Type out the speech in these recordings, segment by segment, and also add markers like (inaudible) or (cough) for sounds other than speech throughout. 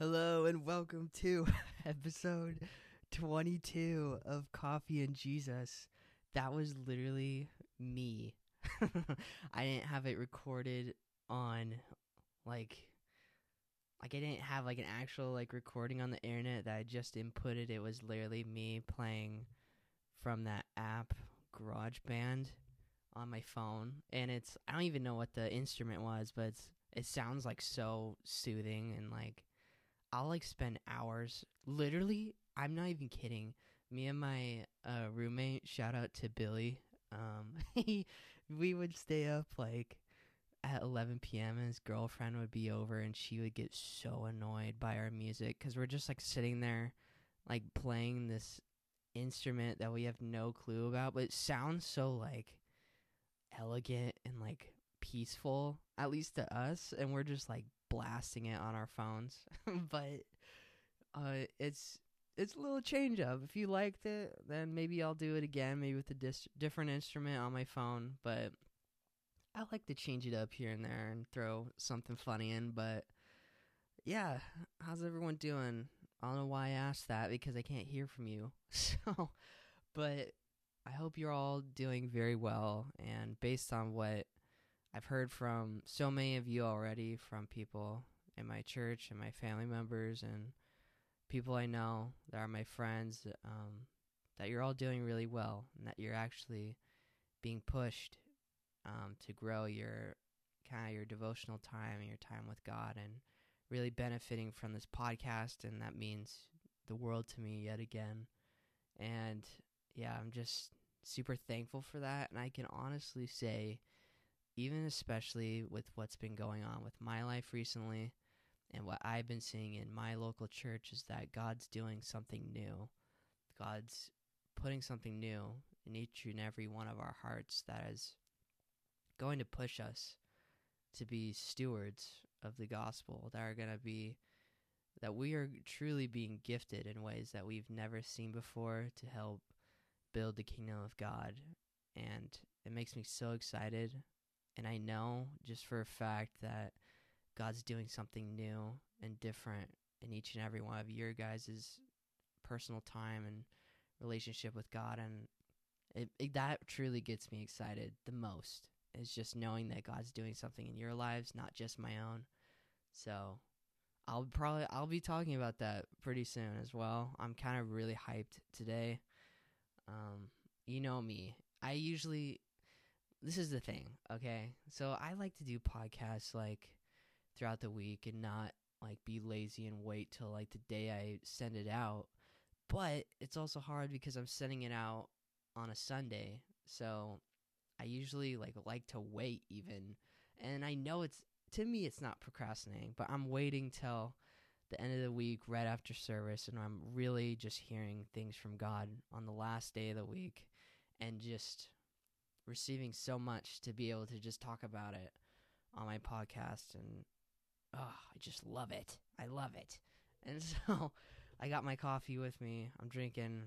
Hello and welcome to (laughs) episode 22 of Coffee and Jesus. That was literally me. (laughs) I didn't have it recorded on like like I didn't have like an actual like recording on the internet that I just inputted. It was literally me playing from that app GarageBand on my phone and it's I don't even know what the instrument was, but it's it sounds like so soothing and like I'll like spend hours literally I'm not even kidding. Me and my uh, roommate, shout out to Billy. Um, (laughs) we would stay up like at 11 p.m. and his girlfriend would be over and she would get so annoyed by our music because we're just like sitting there like playing this instrument that we have no clue about, but it sounds so like elegant and like peaceful, at least to us, and we're just like blasting it on our phones. (laughs) but uh, it's it's a little change up. If you liked it, then maybe I'll do it again, maybe with a dis- different instrument on my phone. But I like to change it up here and there and throw something funny in. But yeah, how's everyone doing? I don't know why I asked that because I can't hear from you. (laughs) So, but I hope you're all doing very well. And based on what I've heard from so many of you already, from people in my church and my family members and people I know that are my friends, um, that you're all doing really well and that you're actually being pushed um, to grow your kind of your devotional time and your time with God and really benefiting from this podcast. And that means the world to me yet again. And yeah, I'm just super thankful for that. And I can honestly say, even especially with what's been going on with my life recently and what I've been seeing in my local church is that God's doing something new. God's putting something new in each and every one of our hearts that is going to push us to be stewards of the gospel, that are going to be, that we are truly being gifted in ways that we've never seen before to help build the kingdom of God. And it makes me so excited. And I know just for a fact that God's doing something new and different in each and every one of your guys' personal time and relationship with God. And it, it, that truly gets me excited the most is just knowing that God's doing something in your lives, not just my own. So I'll probably I'll be talking about that pretty soon as well. I'm kind of really hyped today. Um, you know me. I usually this is the thing, okay? So I like to do podcasts like throughout the week and not like be lazy and wait till like the day I send it out. But it's also hard because I'm sending it out on a Sunday. So I usually like like to wait even. And I know it's to me it's not procrastinating, but I'm waiting till the end of the week right after service and I'm really just hearing things from God on the last day of the week and just receiving so much to be able to just talk about it on my podcast and oh, I just love it. I love it. (laughs) And so I got my coffee with me. I'm drinking.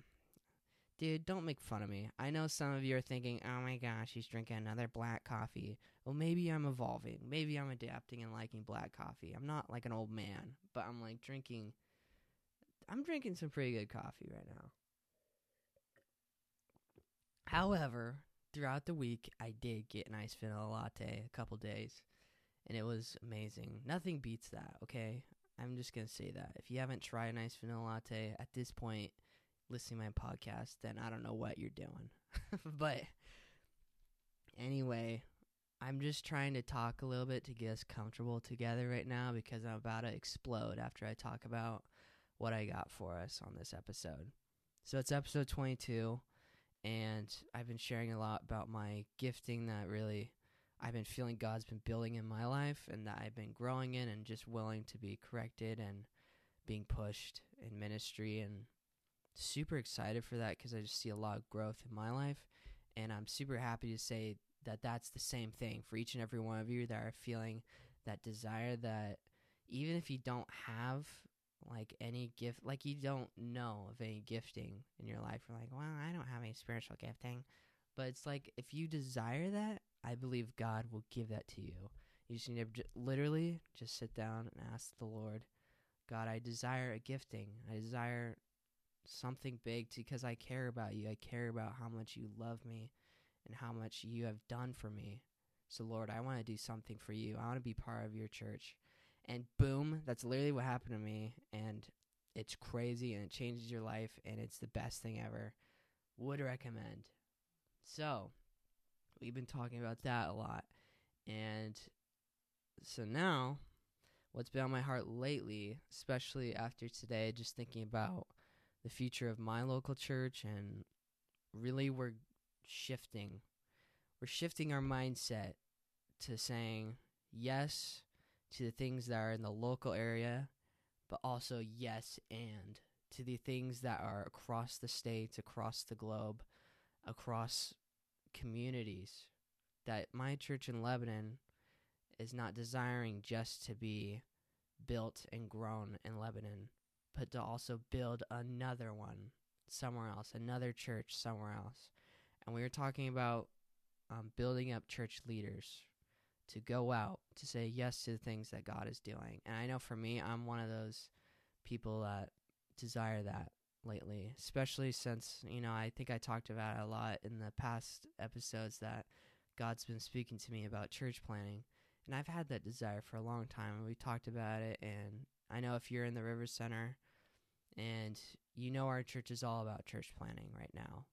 Dude, don't make fun of me. I know some of you are thinking, oh my gosh, he's drinking another black coffee. Well, maybe I'm evolving. Maybe I'm adapting and liking black coffee. I'm not like an old man, but I'm like drinking. I'm drinking some pretty good coffee right now. However, throughout the week, I did get an iced vanilla latte a couple days and it was amazing. Nothing beats that, okay? I'm just going to say that. If you haven't tried a nice vanilla latte at this point, listening to my podcast, then I don't know what you're doing. (laughs) but anyway, I'm just trying to talk a little bit to get us comfortable together right now because I'm about to explode after I talk about what I got for us on this episode. So it's episode 22, and I've been sharing a lot about my gifting that really I've been feeling God's been building in my life and that I've been growing in and just willing to be corrected and being pushed in ministry and super excited for that because I just see a lot of growth in my life. And I'm super happy to say that that's the same thing for each and every one of you that are feeling that desire that even if you don't have like any gift like you don't know of any gifting in your life you're like well I don't have any spiritual gifting but it's like if you desire that I believe God will give that to you. You just need to literally just sit down and ask the Lord, God, I desire a gifting. I desire something big because I care about you. I care about how much you love me and how much you have done for me. So, Lord, I want to do something for you. I want to be part of your church. And boom, that's literally what happened to me. And it's crazy and it changes your life and it's the best thing ever. Would recommend. So, we've been talking about that a lot. And so now, what's been on my heart lately, especially after today, just thinking about the future of my local church and really we're shifting. We're shifting our mindset to saying yes to the things that are in the local area, but also yes and to the things that are across the states, across the globe, across communities. That my church in Lebanon is not desiring just to be built and grown in Lebanon, but to also build another one somewhere else, another church somewhere else. And we were talking about um, building up church leaders to go out to say yes to the things that God is doing. And I know for me, I'm one of those people that desire that lately, especially since, you know, I think I talked about it a lot in the past episodes that God's been speaking to me about church planting. And I've had that desire for a long time. We talked about it. And I know if you're in the River Center and you know our church is all about church planting right now.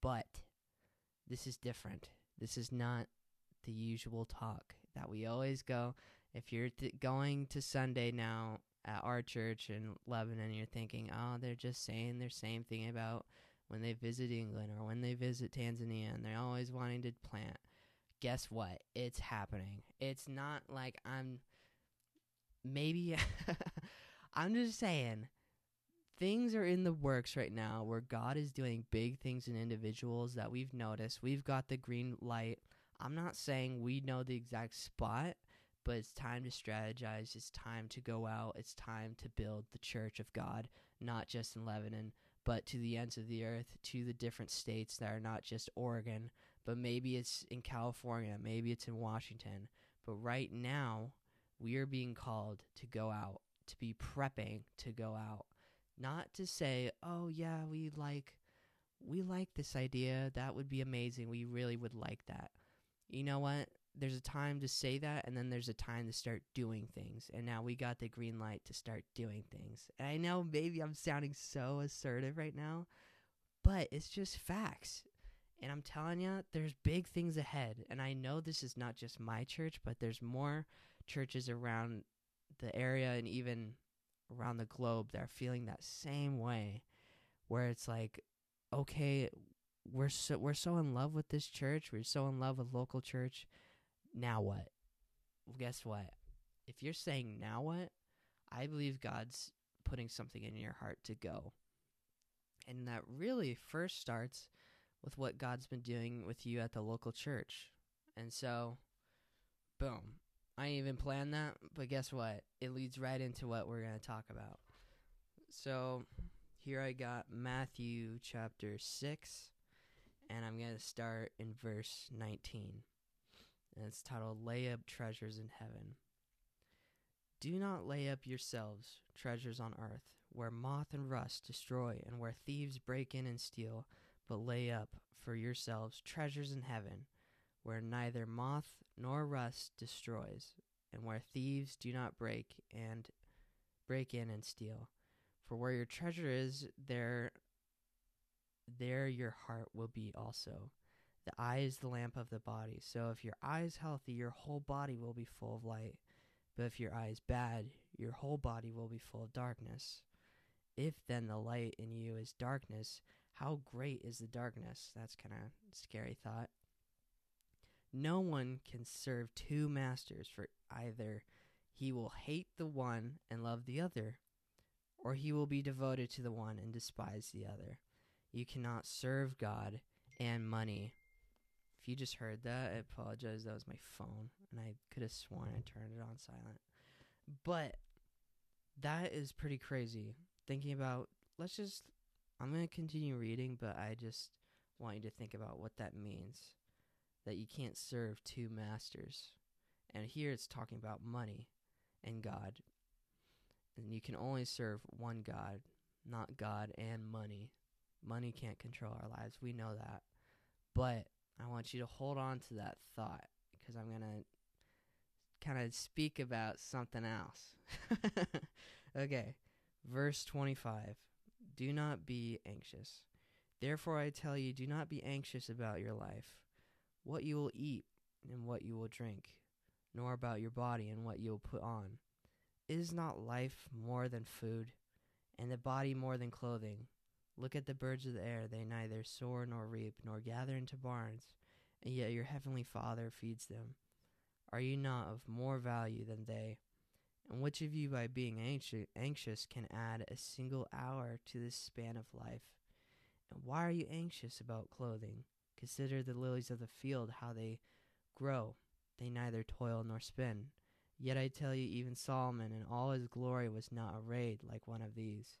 But this is different. This is not the usual talk that we always go. If you're th- going to Sunday now at our church in Lebanon, you're thinking, oh, they're just saying the same thing about when they visit England or when they visit Tanzania and they're always wanting to plant. Guess what? It's happening. It's not like I'm maybe (laughs) I'm just saying things are in the works right now where God is doing big things in individuals that we've noticed. We've got the green light I'm not saying we know the exact spot, but it's time to strategize. It's time to go out. It's time to build the church of God, not just in Lebanon, but to the ends of the earth, to the different states that are not just Oregon, but maybe it's in California, maybe it's in Washington. But right now, we are being called to go out, to be prepping to go out. Not to say, oh, yeah, we like. We like this idea. That would be amazing. We really would like that you know what? There's a time to say that, and then there's a time to start doing things. And now we got the green light to start doing things. And I know maybe I'm sounding so assertive right now, but it's just facts. And I'm telling you, there's big things ahead. And I know this is not just my church, but there's more churches around the area and even around the globe that are feeling that same way, where it's like, okay, we're so we're so in love with this church. We're so in love with local church. Now what? Well, guess what? If you're saying now what, I believe God's putting something in your heart to go. And that really first starts with what God's been doing with you at the local church. And so, boom. I didn't even plan that, but guess what? It leads right into what we're going to talk about. So, here I got Matthew chapter 6, and I'm going to start in verse 19. And it's titled Lay Up Treasures in Heaven. Do not lay up yourselves treasures on earth, where moth and rust destroy, and where thieves break in and steal, but lay up for yourselves treasures in heaven, where neither moth nor rust destroys, and where thieves do not break and break in and steal. For where your treasure is, there there your heart will be also. The eye is the lamp of the body. So if your eye is healthy, your whole body will be full of light. But if your eye is bad, your whole body will be full of darkness. If then the light in you is darkness, how great is the darkness? That's kind of scary thought. No one can serve two masters, for either he will hate the one and love the other, or he will be devoted to the one and despise the other. You cannot serve God and money. If you just heard that, I apologize. That was my phone, and I could have sworn I turned it on silent. But that is pretty crazy. Thinking about, let's just, I'm going to continue reading, but I just want you to think about what that means. That you can't serve two masters. And here it's talking about money and God. and you can only serve one God, not God and money. Money can't control our lives. We know that. But I want you to hold on to that thought because I'm going to kind of speak about something else. (laughs) okay, verse 25. Do not be anxious. Therefore, I tell you, do not be anxious about your life, what you will eat and what you will drink, nor about your body and what you will put on. Is not life more than food, and the body more than clothing? Look at the birds of the air, they neither sow nor reap, nor gather into barns, and yet your heavenly Father feeds them. Are you not of more value than they? And which of you, by being anxious, can add a single hour to the span of life? And why are you anxious about clothing? Consider the lilies of the field, how they grow. They neither toil nor spin. Yet I tell you, even Solomon in all his glory was not arrayed like one of these.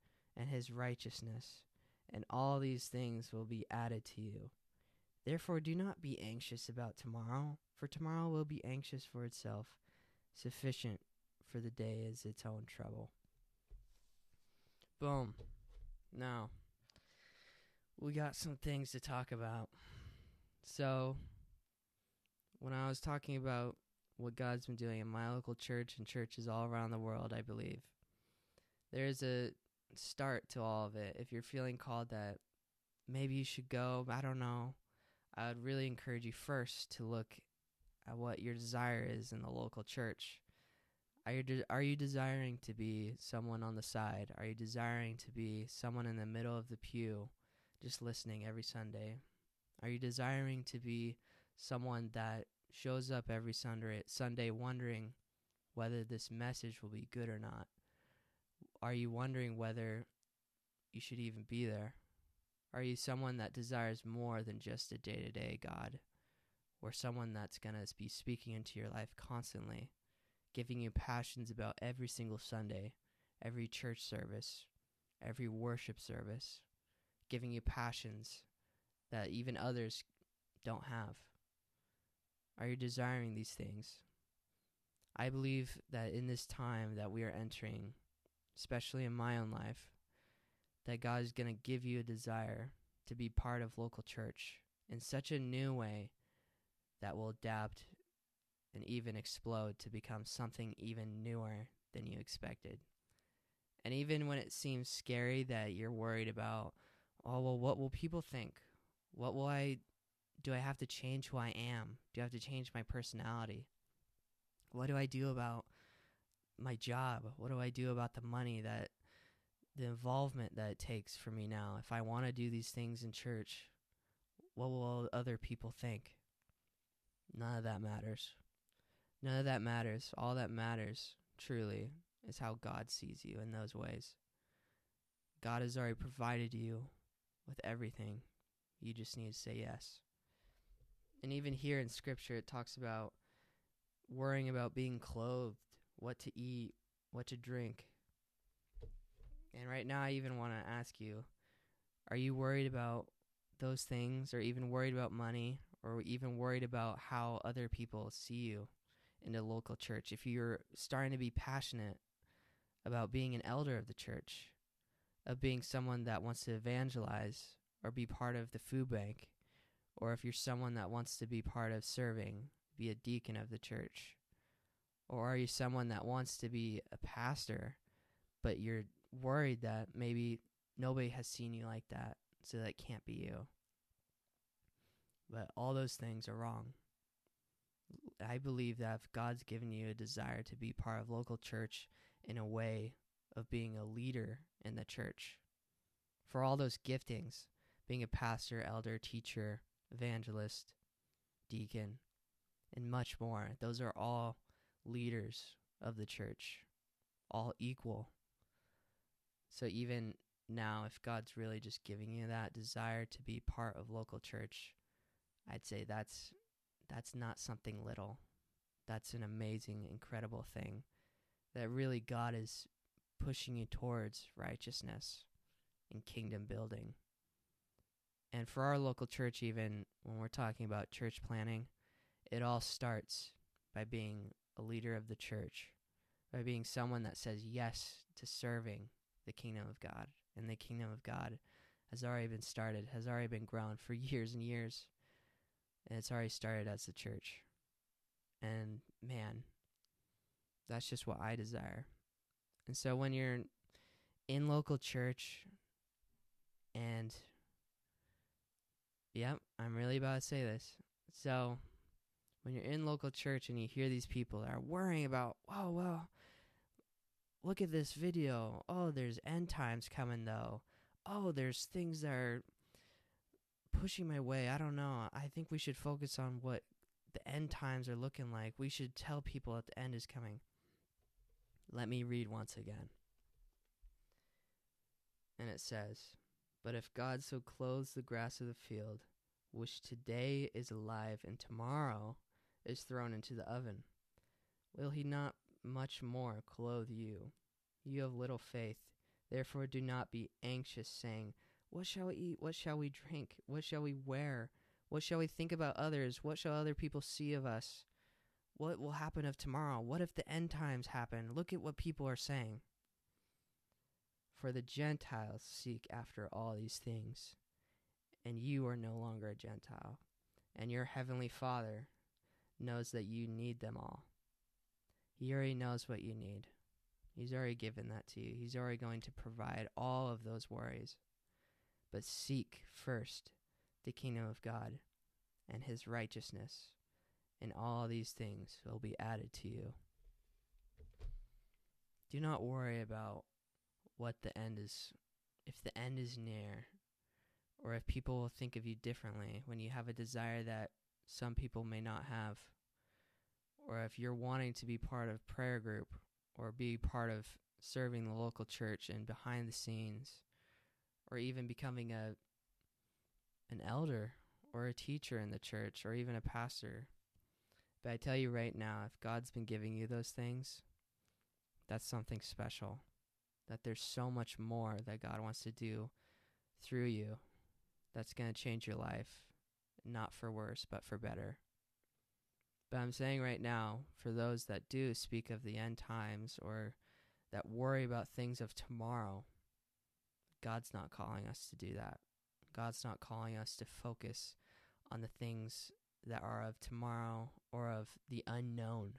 and his righteousness, and all these things will be added to you. Therefore, do not be anxious about tomorrow, for tomorrow will be anxious for itself. Sufficient for the day is its own trouble. Boom. Now, we got some things to talk about. So, when I was talking about what God's been doing in my local church and churches all around the world, I believe, there's a start to all of it. If you're feeling called that maybe you should go, I don't know. I would really encourage you first to look at what your desire is in the local church. Are you de- are you desiring to be someone on the side? Are you desiring to be someone in the middle of the pew just listening every Sunday? Are you desiring to be someone that shows up every Sunday Sunday wondering whether this message will be good or not? Are you wondering whether you should even be there? Are you someone that desires more than just a day to day God? Or someone that's going to be speaking into your life constantly, giving you passions about every single Sunday, every church service, every worship service, giving you passions that even others don't have? Are you desiring these things? I believe that in this time that we are entering, especially in my own life, that God is going to give you a desire to be part of local church in such a new way that will adapt and even explode to become something even newer than you expected. And even when it seems scary that you're worried about, oh, well, what will people think? What will I do? I have to change who I am? Do I have to change my personality? What do I do about my job? What do I do about the money that the involvement that it takes for me now? If I want to do these things in church, what will other people think? None of that matters. None of that matters. All that matters, truly, is how God sees you in those ways. God has already provided you with everything. You just need to say yes. And even here in Scripture, it talks about worrying about being clothed what to eat, what to drink. And right now, I even want to ask you are you worried about those things, or even worried about money, or even worried about how other people see you in the local church? If you're starting to be passionate about being an elder of the church, of being someone that wants to evangelize or be part of the food bank, or if you're someone that wants to be part of serving, be a deacon of the church, or are you someone that wants to be a pastor, but you're worried that maybe nobody has seen you like that, so that can't be you? But all those things are wrong. I believe that if God's given you a desire to be part of local church in a way of being a leader in the church, for all those giftings, being a pastor, elder, teacher, evangelist, deacon, and much more, those are all leaders of the church. all equal. So even now, if God's really just giving you that desire to be part of local church, I'd say that's that's not something little. That's an amazing, incredible thing that really God is pushing you towards righteousness and kingdom building. And for our local church, even when we're talking about church planting, it all starts by being a leader of the church, by being someone that says yes to serving the kingdom of God. And the kingdom of God has already been started, has already been grown for (laughs) years and years. And it's already started as the church. And man, that's just what I desire. And so when you're in local church and yep, I'm really about to say this. So when you're in local church and you hear these people that are worrying about, oh well, look at this video. Oh, there's end times coming though. Oh, there's things that are pushing my way. I don't know. I think we should focus on what the end times are looking like. We should tell people that the end is coming. Let me read once again. And it says, But if God so clothes the grass of the field, which today is alive and tomorrow is thrown into the oven, will he not much more clothe you? You have little faith. Therefore do not be anxious, saying, What shall we eat? What shall we drink? What shall we wear? What shall we think about others? What shall other people see of us? What will happen of tomorrow? What if the end times happen? Look at what people are saying. For the Gentiles seek after all these things, and you are no longer a Gentile, and your heavenly Father knows that you need them all. He already knows what you need. He's already given that to you. He's already going to provide all of those worries. But seek first the kingdom of God and his righteousness, and all these things will be added to you. Do not worry about what the end is, if the end is near, or if people will think of you differently when you have a desire that some people may not have, or if you're wanting to be part of prayer group or be part of serving the local church and behind the scenes, or even becoming a an elder or a teacher in the church or even a pastor. But I tell you right now, if God's been giving you those things, that's something special. That there's so much more that God wants to do through you that's going to change your life, not for worse, but for better. But I'm saying right now, for those that do speak of the end times or that worry about things of tomorrow, God's not calling us to do that. God's not calling us to focus on the things that are of tomorrow or of the unknown.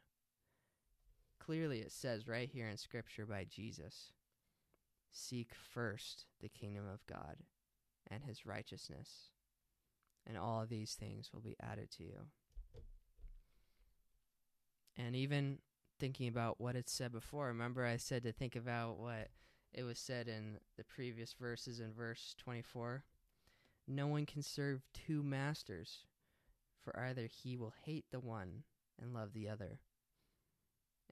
Clearly, it says right here in Scripture by Jesus Seek first the kingdom of God and his righteousness, and all these things will be added to you. And even thinking about what it said before, remember I said to think about what it was said in the previous verses in verse 24? No one can serve two masters, for either he will hate the one and love the other,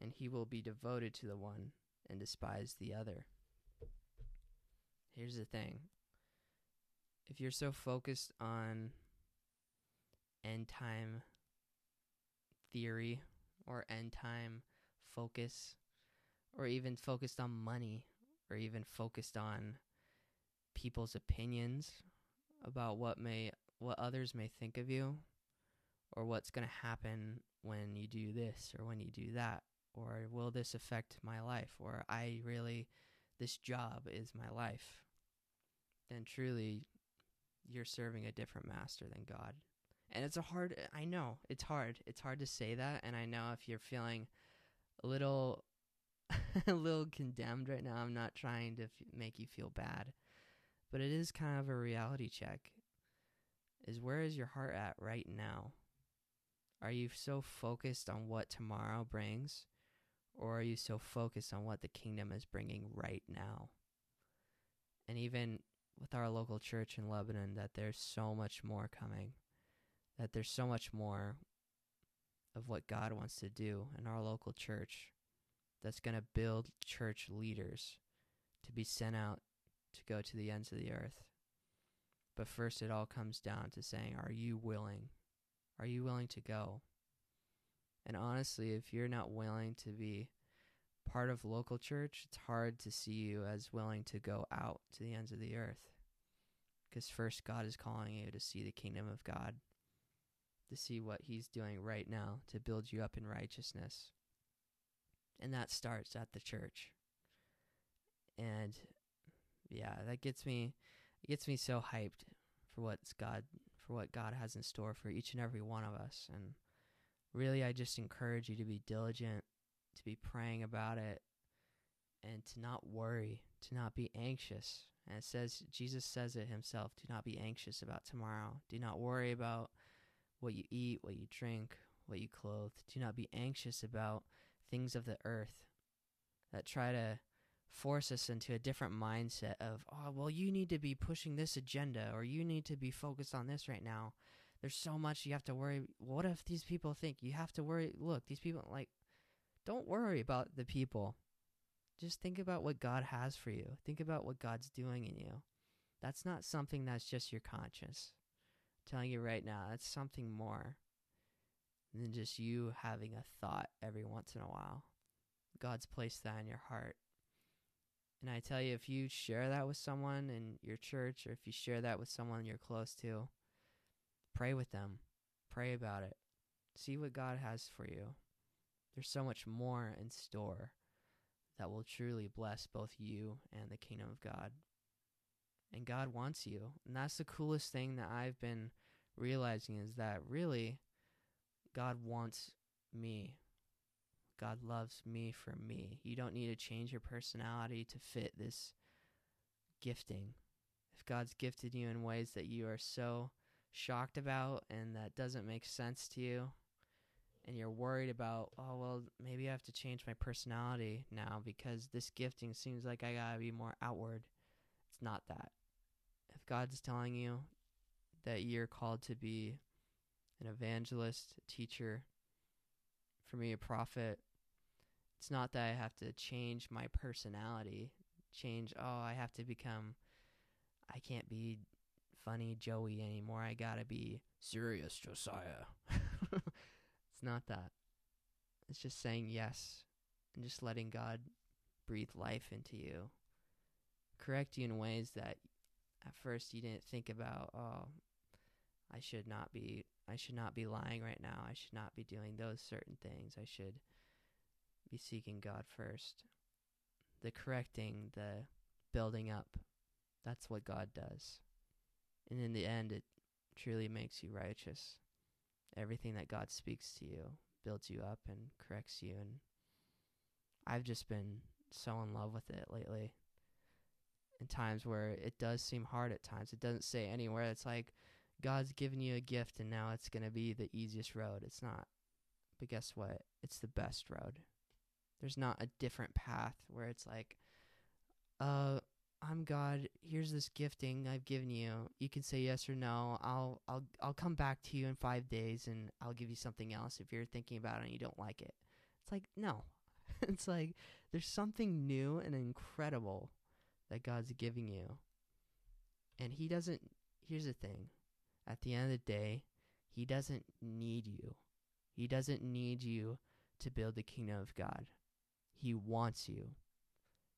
and he will be devoted to the one and despise the other. Here's the thing if you're so focused on end time theory or end time focus, or even focused on money, or even focused on people's opinions about what may what others may think of you or what's going to happen when you do this or when you do that or will this affect my life or I really this job is my life then truly you're serving a different master than God. And it's a hard I know, it's hard. It's hard to say that and I know if you're feeling a little (laughs) a little condemned right now, I'm not trying to f- make you feel bad but it is kind of a reality check. Is where is your heart at right now? Are you so focused on what tomorrow brings, or are you so focused on what the kingdom is bringing right now? And even with our local church in Lebanon, that there's so much more coming, that there's so much more of what God wants to do in our local church. that's going to build church leaders to be sent out to go to the ends of the earth. But first, it all comes down to saying, Are you willing? Are you willing to go? And honestly, if you're not willing to be part of local church, it's hard to see you as willing to go out to the ends of the earth. Because first, God is calling you to see the kingdom of God, to see what He's doing right now to build you up in righteousness. And that starts at the church. And yeah, that gets me gets me so hyped for what's God for what God has in store for each and every one of us. And really I just encourage you to be diligent, to be praying about it, and to not worry, to not be anxious. And it says Jesus says it himself, do not be anxious about tomorrow. Do not worry about what you eat, what you drink, what you clothe. Do not be anxious about things of the earth that try to force us into a different mindset of, oh, well, you need to be pushing this agenda or you need to be focused on this right now. There's so much you have to worry. What if these people think you have to worry? Look, these people, like, don't worry about the people. Just think about what God has for you. Think about what God's doing in you. That's not something that's just your conscience. I'm telling you right now, that's something more than just you having a thought every once in a while. God's placed that in your heart. And I tell you, if you share that with someone in your church, or if you share that with someone you're close to, pray with them. Pray about it. See what God has for you. There's so much more in store that will truly bless both you and the kingdom of God. And God wants you. And that's the coolest thing that I've been realizing is that really God wants me. God loves me for me. You don't need to change your personality to fit this gifting. If God's gifted you in ways that you are so shocked about and that doesn't make sense to you, and you're worried about, oh, well, maybe I have to change my personality now because this gifting seems like I gotta be more outward. It's not that. If God's telling you that you're called to be an evangelist, a teacher, for me, a prophet. It's not that I have to change my personality, change, oh, I have to become, I can't be funny Joey anymore. I gotta be serious Josiah. (laughs) it's not that. It's just saying yes and just letting God breathe life into you, correct you in ways that at first you didn't think about, oh, I should not be I should not be lying right now. I should not be doing those certain things. I should be seeking God first. The correcting, the building up, that's what God does. And in the end, it truly makes you righteous. Everything that God speaks to you builds you up and corrects you. And I've just been so in love with it lately. In times where it does seem hard at times, it doesn't say anywhere. It's like, God's given you a gift and now it's going to be the easiest road. It's not. But guess what? It's the best road. There's not a different path where it's like, uh, I'm God. Here's this gifting I've given you. You can say yes or no. I'll I'll I'll come back to you in 5 days and I'll give you something else if you're thinking about it and you don't like it. It's like, no. (laughs) it's like there's something new and incredible that God's giving you. And he doesn't here's the thing at the end of the day, He doesn't need you. He doesn't need you to build the kingdom of God. He wants you.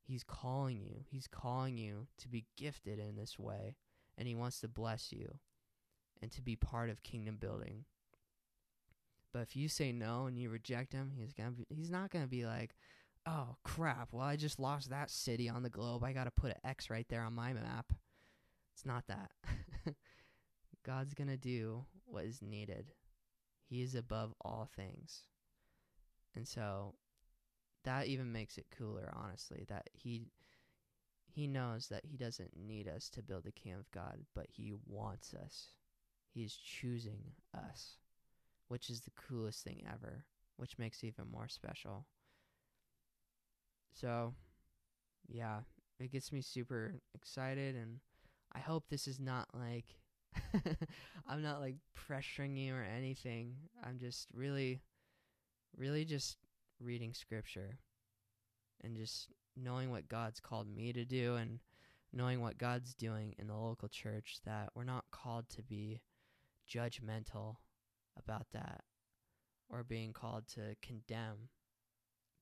He's calling you. He's calling you to be gifted in this way, and He wants to bless you and to be part of kingdom building. But if you say no and you reject him, he's gonna be, he's not gonna be like, oh crap, well I just lost that city on the globe. I gotta put an X right there on my map. It's not that. (laughs) God's to do what is needed. He is above all things. And so that even makes it cooler, honestly, that he he knows that he doesn't need us to build the kingdom of God, but he wants us. He's choosing us, which is the coolest thing ever, which makes it even more special. So, yeah, it gets me super excited and I hope this is not like (laughs) I'm not like pressuring you or anything. I'm just really, really just reading scripture and just knowing what God's called me to do and knowing what God's doing in the local church that we're not called to be judgmental about that or being called to condemn,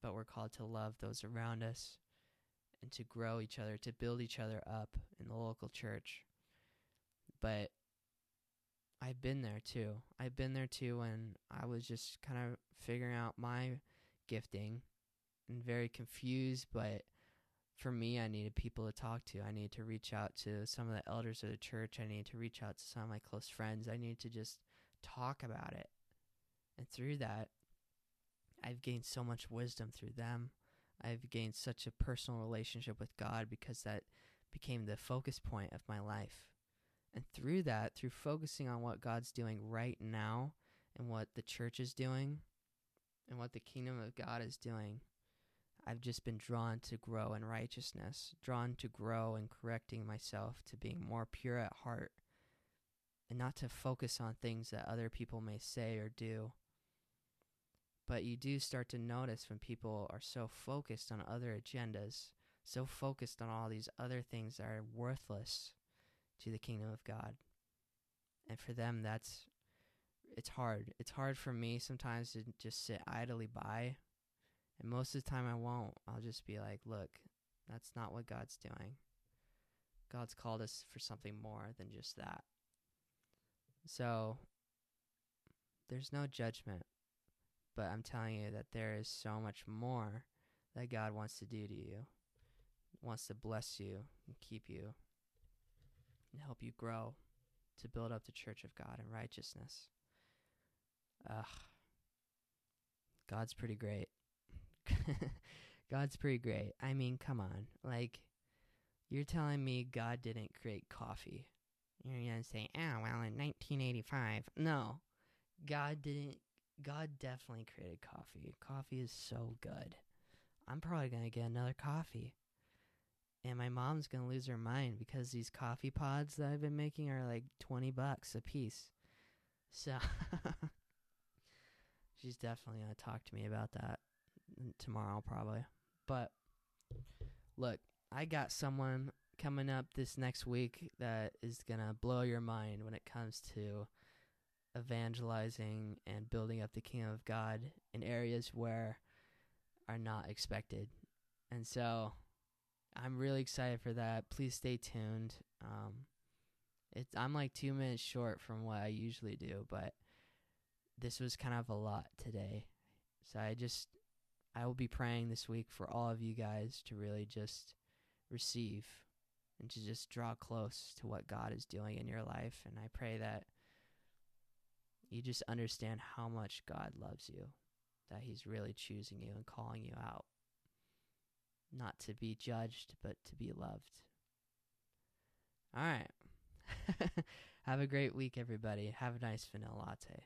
but we're called to love those around us and to grow each other, to build each other up in the local church. But I've been there too. I've been there too when I was just kind of figuring out my gifting and very confused, but for me, I needed people to talk to. I needed to reach out to some of the elders of the church. I needed to reach out to some of my close friends. I needed to just talk about it. And through that, I've gained so much wisdom through them. I've gained such a personal relationship with God because that became the focus point of my life. And through that, through focusing on what God's doing right now and what the church is doing and what the kingdom of God is doing, I've just been drawn to grow in righteousness, drawn to grow in correcting myself, to being more pure at heart, and not to focus on things that other people may say or do. But you do start to notice when people are so focused on other agendas, so focused on all these other things that are worthless to the kingdom of God. And for them, that's it's hard. It's hard for me sometimes to just sit idly by and most of the time I won't. I'll just be like, look, that's not what God's doing. God's called us for something more than just that. So there's no judgment, but I'm telling you that there is so much more that God wants to do to you. Wants to bless you and keep you and help you grow to build up the church of God in righteousness. Ugh. God's pretty great. (laughs) God's pretty great. I mean, come on. Like, you're telling me God didn't create coffee. You're going to say, oh, well, in 1985. No, God didn't. God definitely created coffee. Coffee is so good. I'm probably going to get another coffee. And my mom's going to lose her mind because these coffee pods that I've been making are like 20 bucks a piece. So (laughs) she's definitely going to talk to me about that tomorrow probably. But look, I got someone coming up this next week that is going to blow your mind when it comes to evangelizing and building up the kingdom of God in areas where are not expected. And so I'm really excited for that. Please stay tuned. Um, it's I'm like two minutes short from what I usually do, but this was kind of a lot today. So I just I will be praying this week for all of you guys to really just receive and to just draw close to what God is doing in your life. And I pray that you just understand how much God loves you, that He's really choosing you and calling you out. Not to be judged, but to be loved. All right. (laughs) Have a great week, everybody. Have a nice vanilla latte.